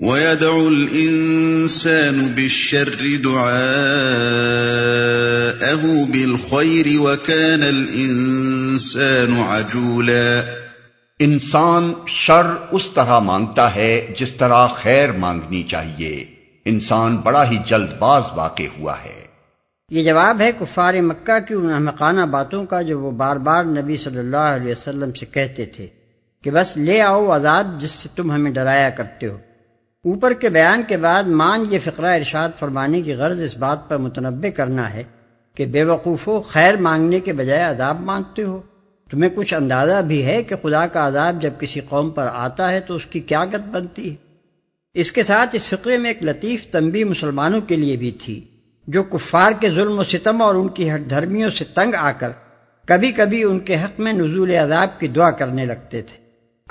وَيَدْعُ الْإِنسَانُ بِالشَّرِّ دُعَاءَهُ بِالْخَيْرِ وَكَانَ الْإِنسَانُ عَجُولًا انسان شر اس طرح مانگتا ہے جس طرح خیر مانگنی چاہیے۔ انسان بڑا ہی جلد باز واقع ہوا ہے۔ یہ جواب ہے کفار مکہ کی ان احمقانہ باتوں کا جو وہ بار بار نبی صلی اللہ علیہ وسلم سے کہتے تھے کہ بس لے آؤ عذاب جس سے تم ہمیں ڈرایا کرتے ہو۔ اوپر کے بیان کے بعد مان یہ فقرہ ارشاد فرمانے کی غرض اس بات پر متنوع کرنا ہے کہ بے وقوفوں خیر مانگنے کے بجائے عذاب مانگتے ہو۔ تمہیں کچھ اندازہ بھی ہے کہ خدا کا عذاب جب کسی قوم پر آتا ہے تو اس کی کیا گت بنتی ہے؟ اس کے ساتھ اس فقرے میں ایک لطیف تنبی مسلمانوں کے لیے بھی تھی، جو کفار کے ظلم و ستم اور ان کی ہٹ دھرمیوں سے تنگ آ کر کبھی کبھی ان کے حق میں نزول عذاب کی دعا کرنے لگتے تھے۔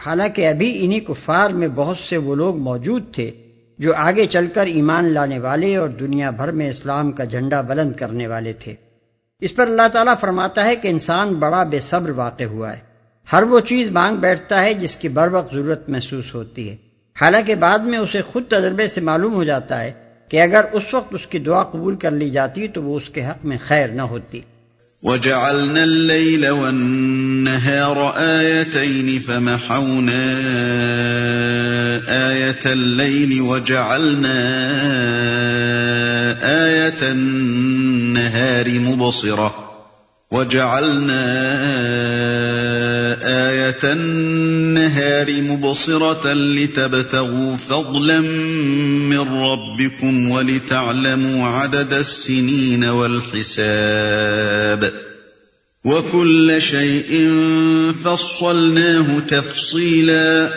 حالانکہ ابھی انہی کفار میں بہت سے وہ لوگ موجود تھے جو آگے چل کر ایمان لانے والے اور دنیا بھر میں اسلام کا جھنڈا بلند کرنے والے تھے۔ اس پر اللہ تعالیٰ فرماتا ہے کہ انسان بڑا بے صبر واقع ہوا ہے۔ ہر وہ چیز مانگ بیٹھتا ہے جس کی بر وقت ضرورت محسوس ہوتی ہے۔ حالانکہ بعد میں اسے خود تجربے سے معلوم ہو جاتا ہے کہ اگر اس وقت اس کی دعا قبول کر لی جاتی تو وہ اس کے حق میں خیر نہ ہوتی۔ وَجَعَلْنَا اللَّيْلَ وَالنَّهَارَ آيَتَيْنِ فَمَحَوْنَا آيَةَ اللَّيْلِ وَجَعَلْنَا آيَةَ النَّهَارِ مُبْصِرَةً وَجَعَلْنَا آيَةَ النَّهَارِ مُبْصِرَةً لِتَبْتَغُوا فَضْلًا مِّن رَّبِّكُمْ وَلِتَعْلَمُوا عَدَدَ السِّنِينَ وَالْحِسَابَ. وَكُلَّ شَيْءٍ فَصَّلْنَاهُ تَفْصِيلًا.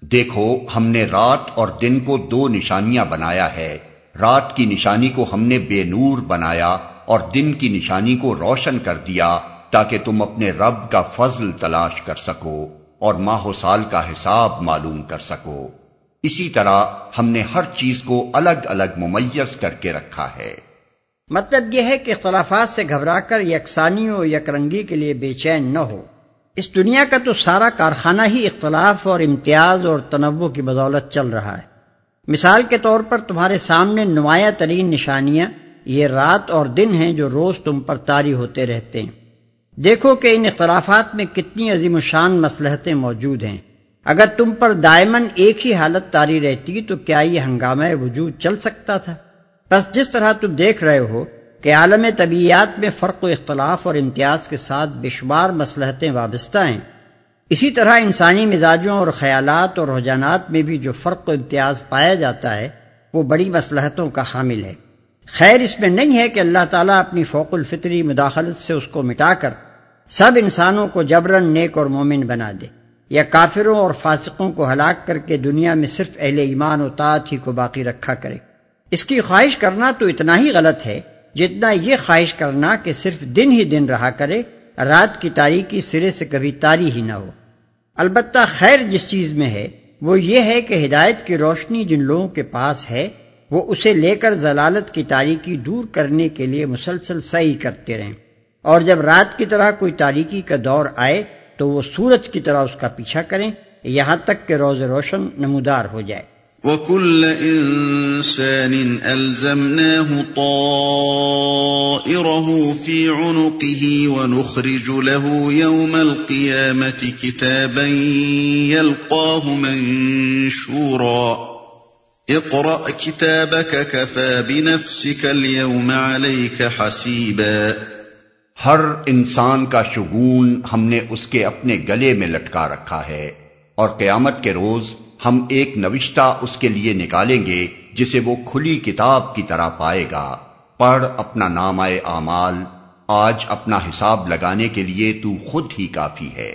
دیکھو، ہم نے رات اور دن کو دو نشانیاں بنایا ہے۔ رات کی نشانی کو ہم نے بے نور بنایا اور دن کی نشانی کو روشن کر دیا۔ تاکہ تم اپنے رب کا فضل تلاش کر سکو اور ماہ و سال کا حساب معلوم کر سکو۔ اسی طرح ہم نے ہر چیز کو الگ الگ ممیز کر کے رکھا ہے۔ مطلب یہ ہے کہ اختلافات سے گھبرا کر یکسانی و یک رنگی کے لیے بے چین نہ ہو۔ اس دنیا کا تو سارا کارخانہ ہی اختلاف اور امتیاز اور تنوع کی بدولت چل رہا ہے۔ مثال کے طور پر تمہارے سامنے نمایاں ترین نشانیاں یہ رات اور دن ہیں جو روز تم پر تاری ہوتے رہتے ہیں۔ دیکھو کہ ان اختلافات میں کتنی عظیم و شان مسلحتیں موجود ہیں۔ اگر تم پر دائمن ایک ہی حالت تاری رہتی تو کیا یہ ہنگامہ وجود چل سکتا تھا؟ بس جس طرح تم دیکھ رہے ہو کہ عالم طبیعیات میں فرق و اختلاف اور امتیاز کے ساتھ بے شمار مسلحتیں وابستہ ہیں۔ اسی طرح انسانی مزاجوں اور خیالات اور رجحانات میں بھی جو فرق و امتیاز پایا جاتا ہے، وہ بڑی مسلحتوں کا حامل ہے۔ خیر اس میں نہیں ہے کہ اللہ تعالیٰ اپنی فوق الفطری مداخلت سے اس کو مٹا کر سب انسانوں کو جبرن نیک اور مومن بنا دے یا کافروں اور فاسقوں کو ہلاک کر کے دنیا میں صرف اہل ایمان و طاعت ہی کو باقی رکھا کرے۔ اس کی خواہش کرنا تو اتنا ہی غلط ہے جتنا یہ خواہش کرنا کہ صرف دن ہی دن رہا کرے، رات کی تاریخی سرے سے کبھی تاری ہی نہ ہو۔ البتہ خیر جس چیز میں ہے وہ یہ ہے کہ ہدایت کی روشنی جن لوگوں کے پاس ہے وہ اسے لے کر ضلالت کی تاریکی دور کرنے کے لیے مسلسل صحیح کرتے رہیں اور جب رات کی طرح کوئی تاریکی کا دور آئے تو وہ سورج کی طرح اس کا پیچھا کریں، یہاں تک کہ روز روشن نمودار ہو جائے۔ وَكُلَّ إِنسَانٍ أَلْزَمْنَاهُ طَائِرَهُ فِي عُنُقِهِ وَنُخْرِجُ لَهُ يَوْمَ الْقِيَامَةِ كِتَابًا يَلْقَاهُ مَنشُورًا۔ اقرأ كتابك كفى بنفسك اليوم عليك حسيبا۔ ہر انسان کا شگون ہم نے اس کے اپنے گلے میں لٹکا رکھا ہے اور قیامت کے روز ہم ایک نوشتہ اس کے لیے نکالیں گے جسے وہ کھلی کتاب کی طرح پائے گا۔ پڑھ اپنا نام اعمال، آج اپنا حساب لگانے کے لیے تو خود ہی کافی ہے۔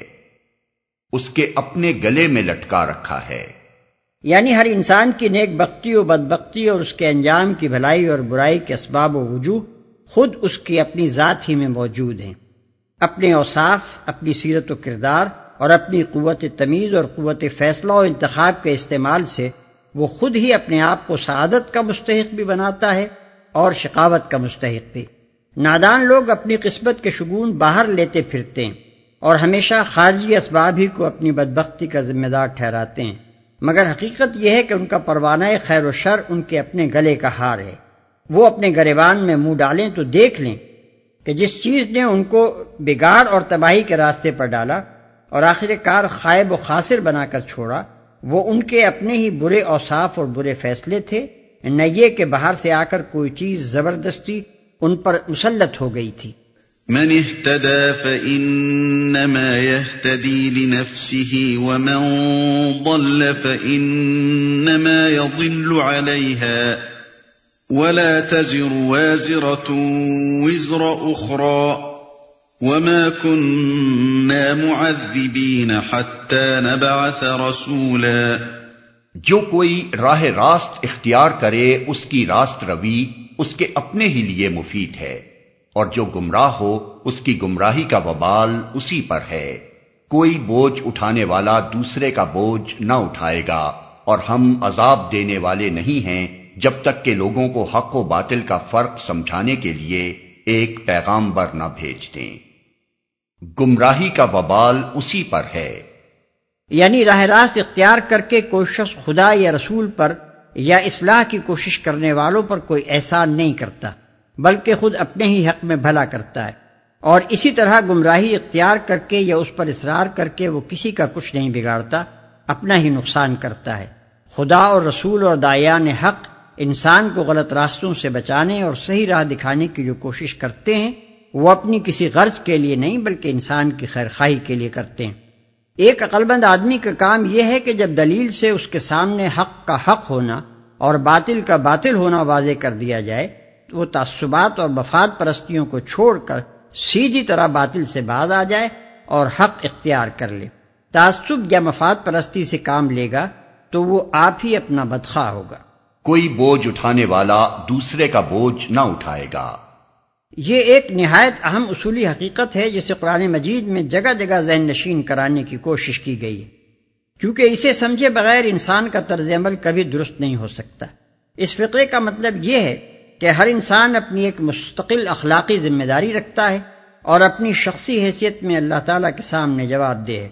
اس کے اپنے گلے میں لٹکا رکھا ہے۔ یعنی ہر انسان کی نیک بختی و بدبختی اور اس کے انجام کی بھلائی اور برائی کے اسباب و وجوہ خود اس کی اپنی ذات ہی میں موجود ہیں۔ اپنے اوصاف، اپنی سیرت و کردار اور اپنی قوت تمیز اور قوت فیصلہ و انتخاب کے استعمال سے وہ خود ہی اپنے آپ کو سعادت کا مستحق بھی بناتا ہے اور شقاوت کا مستحق بھی۔ نادان لوگ اپنی قسمت کے شگون باہر لیتے پھرتے ہیں اور ہمیشہ خارجی اسباب ہی کو اپنی بدبختی کا ذمہ دار ٹھہراتے ہیں۔ مگر حقیقت یہ ہے کہ ان کا پروانہ خیر و شر ان کے اپنے گلے کا ہار ہے۔ وہ اپنے گریبان میں منہ ڈالیں تو دیکھ لیں کہ جس چیز نے ان کو بگاڑ اور تباہی کے راستے پر ڈالا اور آخر کار خائب و خاصر بنا کر چھوڑا، وہ ان کے اپنے ہی برے اوصاف اور برے فیصلے تھے۔ نہ یہ کہ باہر سے آ کر کوئی چیز زبردستی ان پر مسلط ہو گئی تھی۔ من اهتدى فإنما يهتدي لنفسه ومن ضل فإنما يضل عليها ولا تزر وازرة وزر أخرى وما كنا معذبين حتى نبعث رسولا جو کوئی راہ راست اختیار کرے، اس کی راست روی اس کے اپنے ہی لیے مفید ہے۔ اور جو گمراہ ہو، اس کی گمراہی کا وبال اسی پر ہے۔ کوئی بوجھ اٹھانے والا دوسرے کا بوجھ نہ اٹھائے گا، اور ہم عذاب دینے والے نہیں ہیں جب تک کہ لوگوں کو حق و باطل کا فرق سمجھانے کے لیے ایک پیغام بر نہ بھیج دیں۔ گمراہی کا وبال اسی پر ہے۔ یعنی راہ راست اختیار کر کے کوئی شخص خدا یا رسول پر یا اصلاح کی کوشش کرنے والوں پر کوئی احسان نہیں کرتا۔ بلکہ خود اپنے ہی حق میں بھلا کرتا ہے۔ اور اسی طرح گمراہی اختیار کر کے یا اس پر اصرار کر کے وہ کسی کا کچھ نہیں بگاڑتا، اپنا ہی نقصان کرتا ہے۔ خدا اور رسول اور دایان حق انسان کو غلط راستوں سے بچانے اور صحیح راہ دکھانے کی جو کوشش کرتے ہیں، وہ اپنی کسی غرض کے لیے نہیں بلکہ انسان کی خیر خواہی کے لیے کرتے ہیں۔ ایک عقلبند آدمی کا کام یہ ہے کہ جب دلیل سے اس کے سامنے حق کا حق ہونا اور باطل کا باطل ہونا واضح کر دیا جائے وہ تعصبات اور مفاد پرستیوں کو چھوڑ کر سیدھی طرح باطل سے باز آ جائے اور حق اختیار کر لے۔ تعصب یا مفاد پرستی سے کام لے گا تو وہ آپ ہی اپنا بدخواہ ہوگا۔ کوئی بوجھ اٹھانے والا دوسرے کا بوجھ نہ اٹھائے گا۔ یہ ایک نہایت اہم اصولی حقیقت ہے جسے قرآن مجید میں جگہ جگہ ذہن نشین کرانے کی کوشش کی گئی ہے۔ کیونکہ اسے سمجھے بغیر انسان کا طرز عمل کبھی درست نہیں ہو سکتا۔ اس فقرے کا مطلب یہ ہے کہ ہر انسان اپنی ایک مستقل اخلاقی ذمہ داری رکھتا ہے اور اپنی شخصی حیثیت میں اللہ تعالیٰ کے سامنے جواب دے ہے۔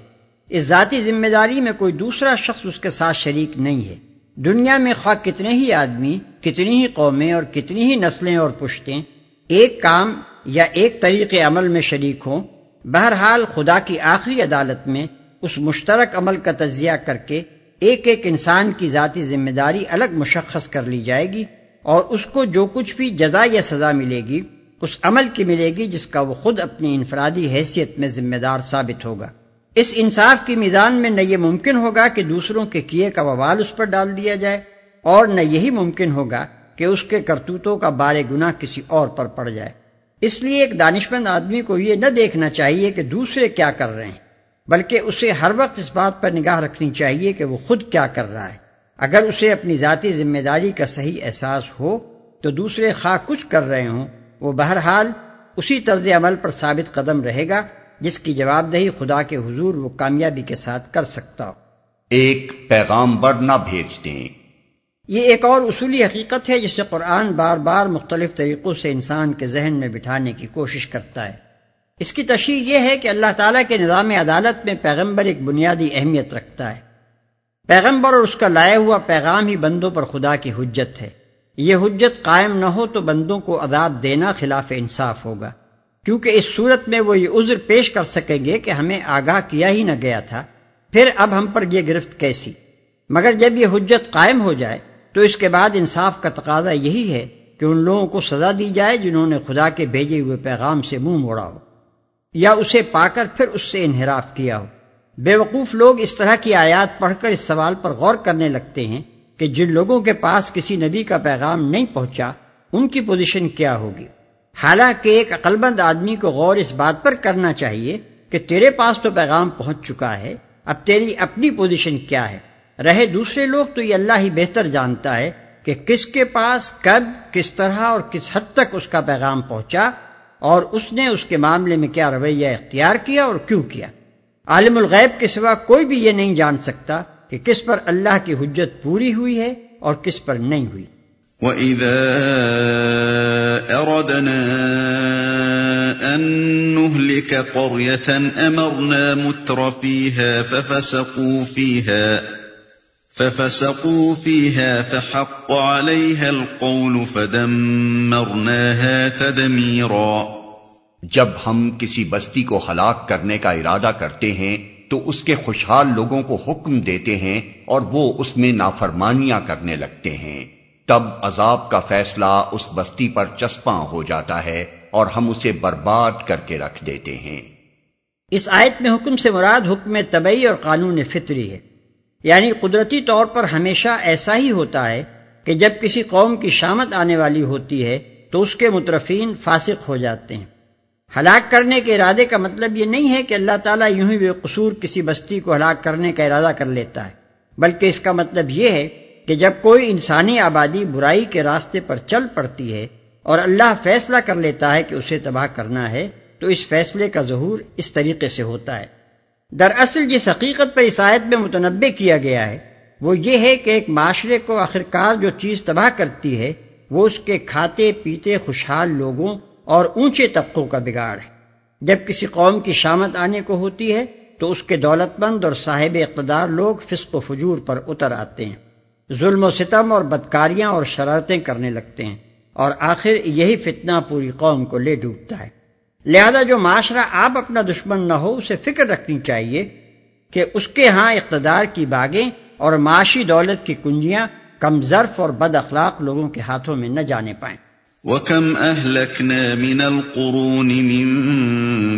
اس ذاتی ذمہ داری میں کوئی دوسرا شخص اس کے ساتھ شریک نہیں ہے۔ دنیا میں خواہ کتنے ہی آدمی، کتنی ہی قومیں اور کتنی ہی نسلیں اور پشتیں ایک کام یا ایک طریقے عمل میں شریک ہوں، بہرحال خدا کی آخری عدالت میں اس مشترک عمل کا تجزیہ کر کے ایک ایک انسان کی ذاتی ذمہ داری الگ مشخص کر لی جائے گی۔ اور اس کو جو کچھ بھی جزا یا سزا ملے گی، اس عمل کی ملے گی جس کا وہ خود اپنی انفرادی حیثیت میں ذمہ دار ثابت ہوگا۔ اس انصاف کی میزان میں نہ یہ ممکن ہوگا کہ دوسروں کے کیے کا ووال اس پر ڈال دیا جائے اور نہ یہی ممکن ہوگا کہ اس کے کرتوتوں کا بارے گنا کسی اور پر پڑ جائے۔ اس لیے ایک دانشمند آدمی کو یہ نہ دیکھنا چاہیے کہ دوسرے کیا کر رہے ہیں، بلکہ اسے ہر وقت اس بات پر نگاہ رکھنی چاہیے کہ وہ خود کیا کر رہا ہے۔ اگر اسے اپنی ذاتی ذمہ داری کا صحیح احساس ہو تو دوسرے خواہ کچھ کر رہے ہوں وہ بہرحال اسی طرز عمل پر ثابت قدم رہے گا جس کی جواب دہی خدا کے حضور وہ کامیابی کے ساتھ کر سکتا ہو۔ ایک پیغام بر نہ بھیج دیں۔ یہ ایک اور اصولی حقیقت ہے جسے قرآن بار بار مختلف طریقوں سے انسان کے ذہن میں بٹھانے کی کوشش کرتا ہے۔ اس کی تشریح یہ ہے کہ اللہ تعالیٰ کے نظام عدالت میں پیغمبر ایک بنیادی اہمیت رکھتا ہے۔ پیغمبر اور اس کا لائے ہوا پیغام ہی بندوں پر خدا کی حجت ہے۔ یہ حجت قائم نہ ہو تو بندوں کو عذاب دینا خلاف انصاف ہوگا۔ کیونکہ اس صورت میں وہ یہ عذر پیش کر سکیں گے کہ ہمیں آگاہ کیا ہی نہ گیا تھا۔ پھر اب ہم پر یہ گرفت کیسی؟ مگر جب یہ حجت قائم ہو جائے تو اس کے بعد انصاف کا تقاضا یہی ہے کہ ان لوگوں کو سزا دی جائے جنہوں نے خدا کے بھیجے ہوئے پیغام سے منہ موڑا ہو۔ یا اسے پا کر پھر اس سے انحراف کیا ہو۔ بے وقوف لوگ اس طرح کی آیات پڑھ کر اس سوال پر غور کرنے لگتے ہیں کہ جن لوگوں کے پاس کسی نبی کا پیغام نہیں پہنچا، ان کی پوزیشن کیا ہوگی؟ حالانکہ ایک عقلبند آدمی کو غور اس بات پر کرنا چاہیے کہ تیرے پاس تو پیغام پہنچ چکا ہے، اب تیری اپنی پوزیشن کیا ہے؟ رہے دوسرے لوگ تو یہ اللہ ہی بہتر جانتا ہے کہ کس کے پاس، کب، کس طرح اور کس حد تک اس کا پیغام پہنچا اور اس نے اس کے معاملے میں کیا رویہ اختیار کیا اور کیوں کیا۔ عالم الغیب کے سوا کوئی بھی یہ نہیں جان سکتا کہ کس پر اللہ کی حجت پوری ہوئی ہے اور کس پر نہیں ہوئی۔ وَإِذَا أَرَدْنَا أَن نُهْلِكَ قَرْيَةً أَمَرْنَا مُتْرَ فِيهَا فَفَسَقُوا فِيهَا، ففسقوا فيها فحق عليها القول فدمرناها تدميرا۔ جب ہم کسی بستی کو ہلاک کرنے کا ارادہ کرتے ہیں، تو اس کے خوشحال لوگوں کو حکم دیتے ہیں اور وہ اس میں نافرمانیاں کرنے لگتے ہیں۔ تب عذاب کا فیصلہ اس بستی پر چسپاں ہو جاتا ہے اور ہم اسے برباد کر کے رکھ دیتے ہیں۔ اس آیت میں حکم سے مراد حکم طبعی اور قانون فطری ہے۔ یعنی قدرتی طور پر ہمیشہ ایسا ہی ہوتا ہے کہ جب کسی قوم کی شامت آنے والی ہوتی ہے، تو اس کے مترفین فاسق ہو جاتے ہیں۔ ہلاک کرنے کے ارادے کا مطلب یہ نہیں ہے کہ اللہ تعالیٰ یوں ہی بے قصور کسی بستی کو ہلاک کرنے کا ارادہ کر لیتا ہے، بلکہ اس کا مطلب یہ ہے کہ جب کوئی انسانی آبادی برائی کے راستے پر چل پڑتی ہے اور اللہ فیصلہ کر لیتا ہے کہ اسے تباہ کرنا ہے، تو اس فیصلے کا ظہور اس طریقے سے ہوتا ہے۔ دراصل جس حقیقت پر اس آیت میں متنبع کیا گیا ہے، وہ یہ ہے کہ ایک معاشرے کو آخرکار جو چیز تباہ کرتی ہے، وہ اس کے کھاتے پیتے خوشحال لوگوں اور اونچے طبقوں کا بگاڑ ہے۔ جب کسی قوم کی شامت آنے کو ہوتی ہے، تو اس کے دولت مند اور صاحب اقتدار لوگ فسق و فجور پر اتر آتے ہیں۔ ظلم و ستم اور بدکاریاں اور شرارتیں کرنے لگتے ہیں۔ اور آخر یہی فتنہ پوری قوم کو لے ڈوبتا ہے۔ لہذا جو معاشرہ آپ اپنا دشمن نہ ہو، اسے فکر رکھنی چاہیے کہ اس کے ہاں اقتدار کی باغیں اور معاشی دولت کی کنجیاں کم ظرف اور بد اخلاق لوگوں کے ہاتھوں میں نہ جانے پائیں۔ وَكَمْ أَهْلَكْنَا مِنَ الْقُرُونِ مِن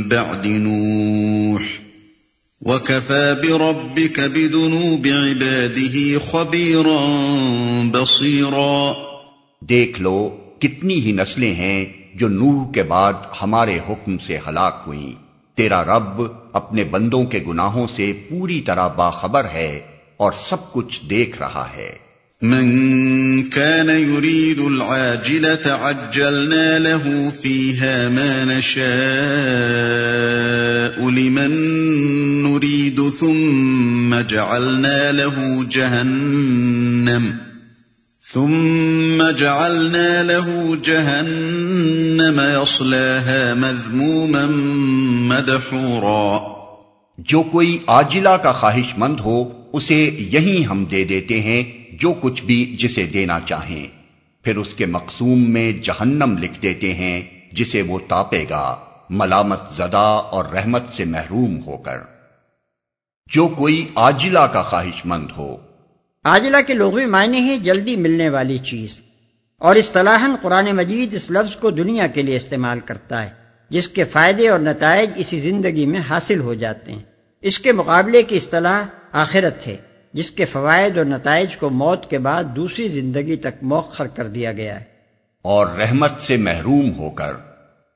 بَعْدِ نُوحٍ وَكَفَى بِرَبِّكَ بِذُنُوبِ عِبَادِهِ خَبِيرًا بَصِيرًا دیکھ لو، کتنی ہی نسلیں ہیں جو نوح کے بعد ہمارے حکم سے ہلاک ہوئیں۔ تیرا رب اپنے بندوں کے گناہوں سے پوری طرح باخبر ہے اور سب کچھ دیکھ رہا ہے۔ من كان يريد العاجلة عجلنا له فيها ما نشاء لمن نريد، ثم جعلنا له جهنم، ثم جعلنا له جهنم يصلاها مذموما مدحورا۔ جو کوئی آجلا کا خواہش مند ہو، اسے یہی ہم دے دیتے ہیں۔ جو کچھ بھی جسے دینا چاہیں، پھر اس کے مقصوم میں جہنم لکھ دیتے ہیں، جسے وہ تاپے گا، ملامت زدہ اور رحمت سے محروم ہو کر۔ جو کوئی آجلا کا خواہش مند ہو۔ آجلا کے لغوی معنی ہے جلدی ملنے والی چیز۔ اور اصطلاحاً قرآن مجید اس لفظ کو دنیا کے لیے استعمال کرتا ہے، جس کے فائدے اور نتائج اسی زندگی میں حاصل ہو جاتے ہیں۔ اس کے مقابلے کی اصطلاح آخرت ہے۔ جس کے فوائد اور نتائج کو موت کے بعد دوسری زندگی تک موخر کر دیا گیا ہے۔ اور رحمت سے محروم ہو کر۔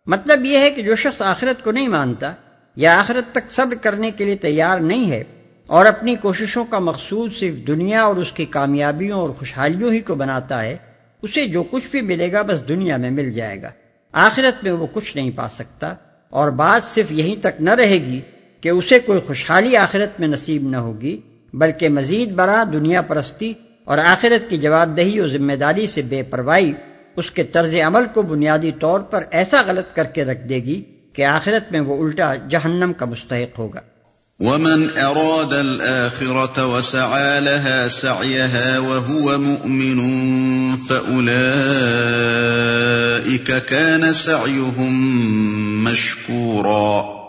مطلب یہ ہے کہ جو شخص آخرت کو نہیں مانتا یا آخرت تک صبر کرنے کے لیے تیار نہیں ہے اور اپنی کوششوں کا مقصود صرف دنیا اور اس کی کامیابیوں اور خوشحالیوں ہی کو بناتا ہے اسے جو کچھ بھی ملے گا بس دنیا میں مل جائے گا۔ آخرت میں وہ کچھ نہیں پا سکتا اور بات صرف یہیں تک نہ رہے گی کہ اسے کوئی خوشحالی آخرت میں نصیب نہ ہوگی۔ بلکہ مزید برا دنیا پرستی اور آخرت کی جواب دہی اور ذمہ داری سے بے پرواہی اس کے طرز عمل کو بنیادی طور پر ایسا غلط کر کے رکھ دے گی کہ آخرت میں وہ الٹا جہنم کا مستحق ہوگا۔ ومن أراد الآخرة وسعى لها سعيها وهو مؤمن فأولئك كان سعيهم مشكورا۔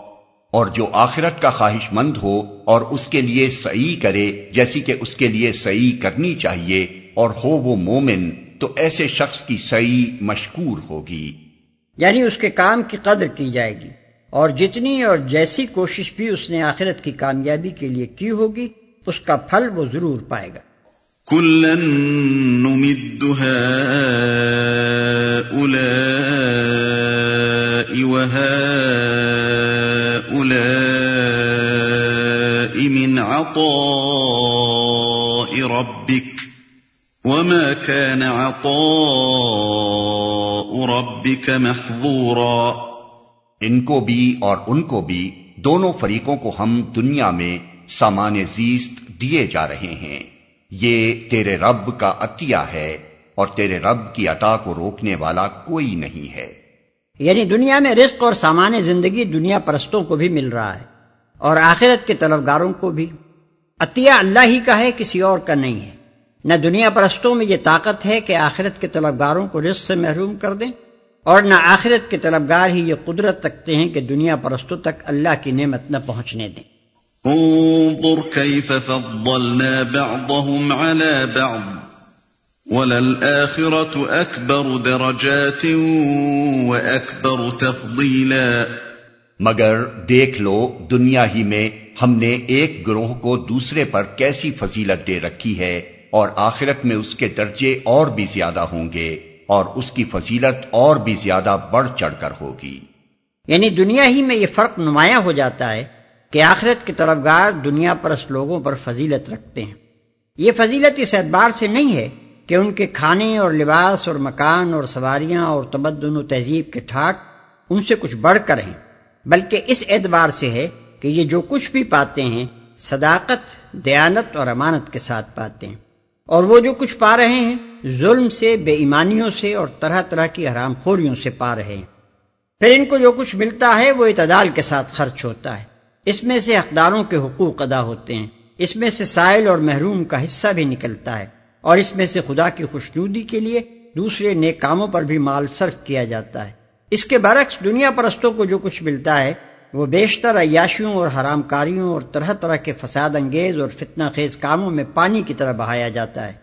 اور جو آخرت کا خواہش مند ہو اور اس کے لیے سعی کرے جیسی کہ اس کے لیے سعی کرنی چاہیے اور ہو وہ مومن تو ایسے شخص کی سعی مشکور ہوگی۔ یعنی اس کے کام کی قدر کی جائے گی اور جتنی اور جیسی کوشش بھی اس نے آخرت کی کامیابی کے لیے کی ہوگی اس کا پھل وہ ضرور پائے گا۔ من عطاء ربك وما كان عطاء ربك محظورا ان کو بھی اور ان کو بھی دونوں فریقوں کو ہم دنیا میں سامان زیست دیے جا رہے ہیں۔ یہ تیرے رب کا عطیہ ہے اور تیرے رب کی عطا کو روکنے والا کوئی نہیں ہے۔ یعنی دنیا میں رزق اور سامان زندگی دنیا پرستوں کو بھی مل رہا ہے۔ اور آخرت کے طلبگاروں کو بھی۔ عطیہ اللہ ہی کا ہے، کسی اور کا نہیں ہے۔ نہ دنیا پرستوں میں یہ طاقت ہے کہ آخرت کے طلبگاروں کو رزق سے محروم کر دیں، اور نہ آخرت کے طلبگار ہی یہ قدرت رکھتے ہیں کہ دنیا پرستوں تک اللہ کی نعمت نہ پہنچنے دیں۔ انظر كيف فضلنا بعضهم على بعض، وللآخرة أكبر درجات وأكبر تفضيلا مگر دیکھ لو، دنیا ہی میں ہم نے ایک گروہ کو دوسرے پر کیسی فضیلت دے رکھی ہے اور آخرت میں اس کے درجے اور بھی زیادہ ہوں گے اور اس کی فضیلت اور بھی زیادہ بڑھ چڑھ کر ہوگی۔ یعنی دنیا ہی میں یہ فرق نمایاں ہو جاتا ہے کہ آخرت کے طرفگار دنیا پرست لوگوں پر فضیلت رکھتے ہیں۔ یہ فضیلت اس اعتبار سے نہیں ہے کہ ان کے کھانے اور لباس اور مکان اور سواریاں اور تمدن و تہذیب کے ٹھاٹ ان سے کچھ بڑھ کر ہیں۔ بلکہ اس اعتبار سے ہے کہ یہ جو کچھ بھی پاتے ہیں، صداقت، دیانت اور امانت کے ساتھ پاتے ہیں۔ اور وہ جو کچھ پا رہے ہیں، ظلم سے، بے ایمانیوں سے اور طرح طرح کی حرام خوریوں سے پا رہے ہیں۔ پھر ان کو جو کچھ ملتا ہے، وہ اعتدال کے ساتھ خرچ ہوتا ہے۔ اس میں سے حقداروں کے حقوق ادا ہوتے ہیں۔ اس میں سے سائل اور محروم کا حصہ بھی نکلتا ہے۔ اور اس میں سے خدا کی خوشنودی کے لیے دوسرے نیک کاموں پر بھی مال صرف کیا جاتا ہے۔ اس کے برعکس دنیا پرستوں کو جو کچھ ملتا ہے، وہ بیشتر عیاشیوں اور حرام کاریوں اور طرح طرح کے فساد انگیز اور فتنہ خیز کاموں میں پانی کی طرح بہایا جاتا ہے۔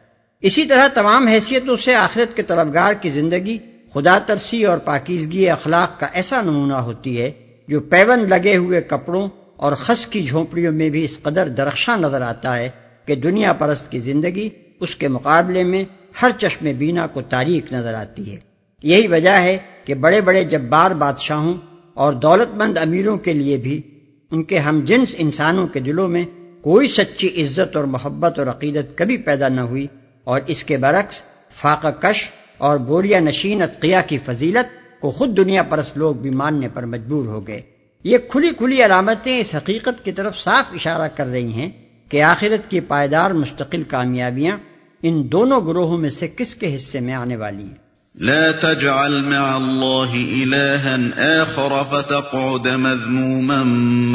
اسی طرح تمام حیثیتوں سے آخرت کے طلبگار کی زندگی خدا ترسی اور پاکیزگی اخلاق کا ایسا نمونہ ہوتی ہے جو پیون لگے ہوئے کپڑوں اور خس کی جھونپڑیوں میں بھی اس قدر درخشاں نظر آتا ہے کہ دنیا پرست کی زندگی اس کے مقابلے میں ہر چشم بینا کو تاریخ نظر آتی ہے۔ یہی وجہ ہے کہ بڑے بڑے جبار بادشاہوں اور دولت مند امیروں کے لیے بھی ان کے ہم جنس انسانوں کے دلوں میں کوئی سچی عزت اور محبت اور عقیدت کبھی پیدا نہ ہوئی اور اس کے برعکس فاقہ کش اور بوریا نشین اتقیا کی فضیلت کو خود دنیا پرست لوگ بھی ماننے پر مجبور ہو گئے۔ یہ کھلی کھلی علامتیں اس حقیقت کی طرف صاف اشارہ کر رہی ہیں کہ آخرت کی پائیدار مستقل کامیابیاں ان دونوں گروہوں میں سے کس کے حصے میں آنے والی ہیں۔ لا تجعل مع الله إلها آخر فتقعد مذموما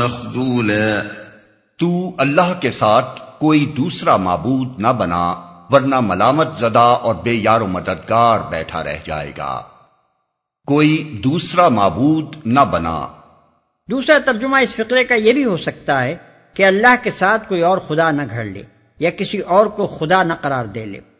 مخذولا. تو اللہ کے ساتھ کوئی دوسرا معبود نہ بنا ورنہ ملامت زدہ اور بے یار و مددگار بیٹھا رہ جائے گا۔ کوئی دوسرا معبود نہ بنا۔ دوسرا ترجمہ اس فقرے کا یہ بھی ہو سکتا ہے کہ اللہ کے ساتھ کوئی اور خدا نہ گھڑ لے یا کسی اور کو خدا نہ قرار دے لے۔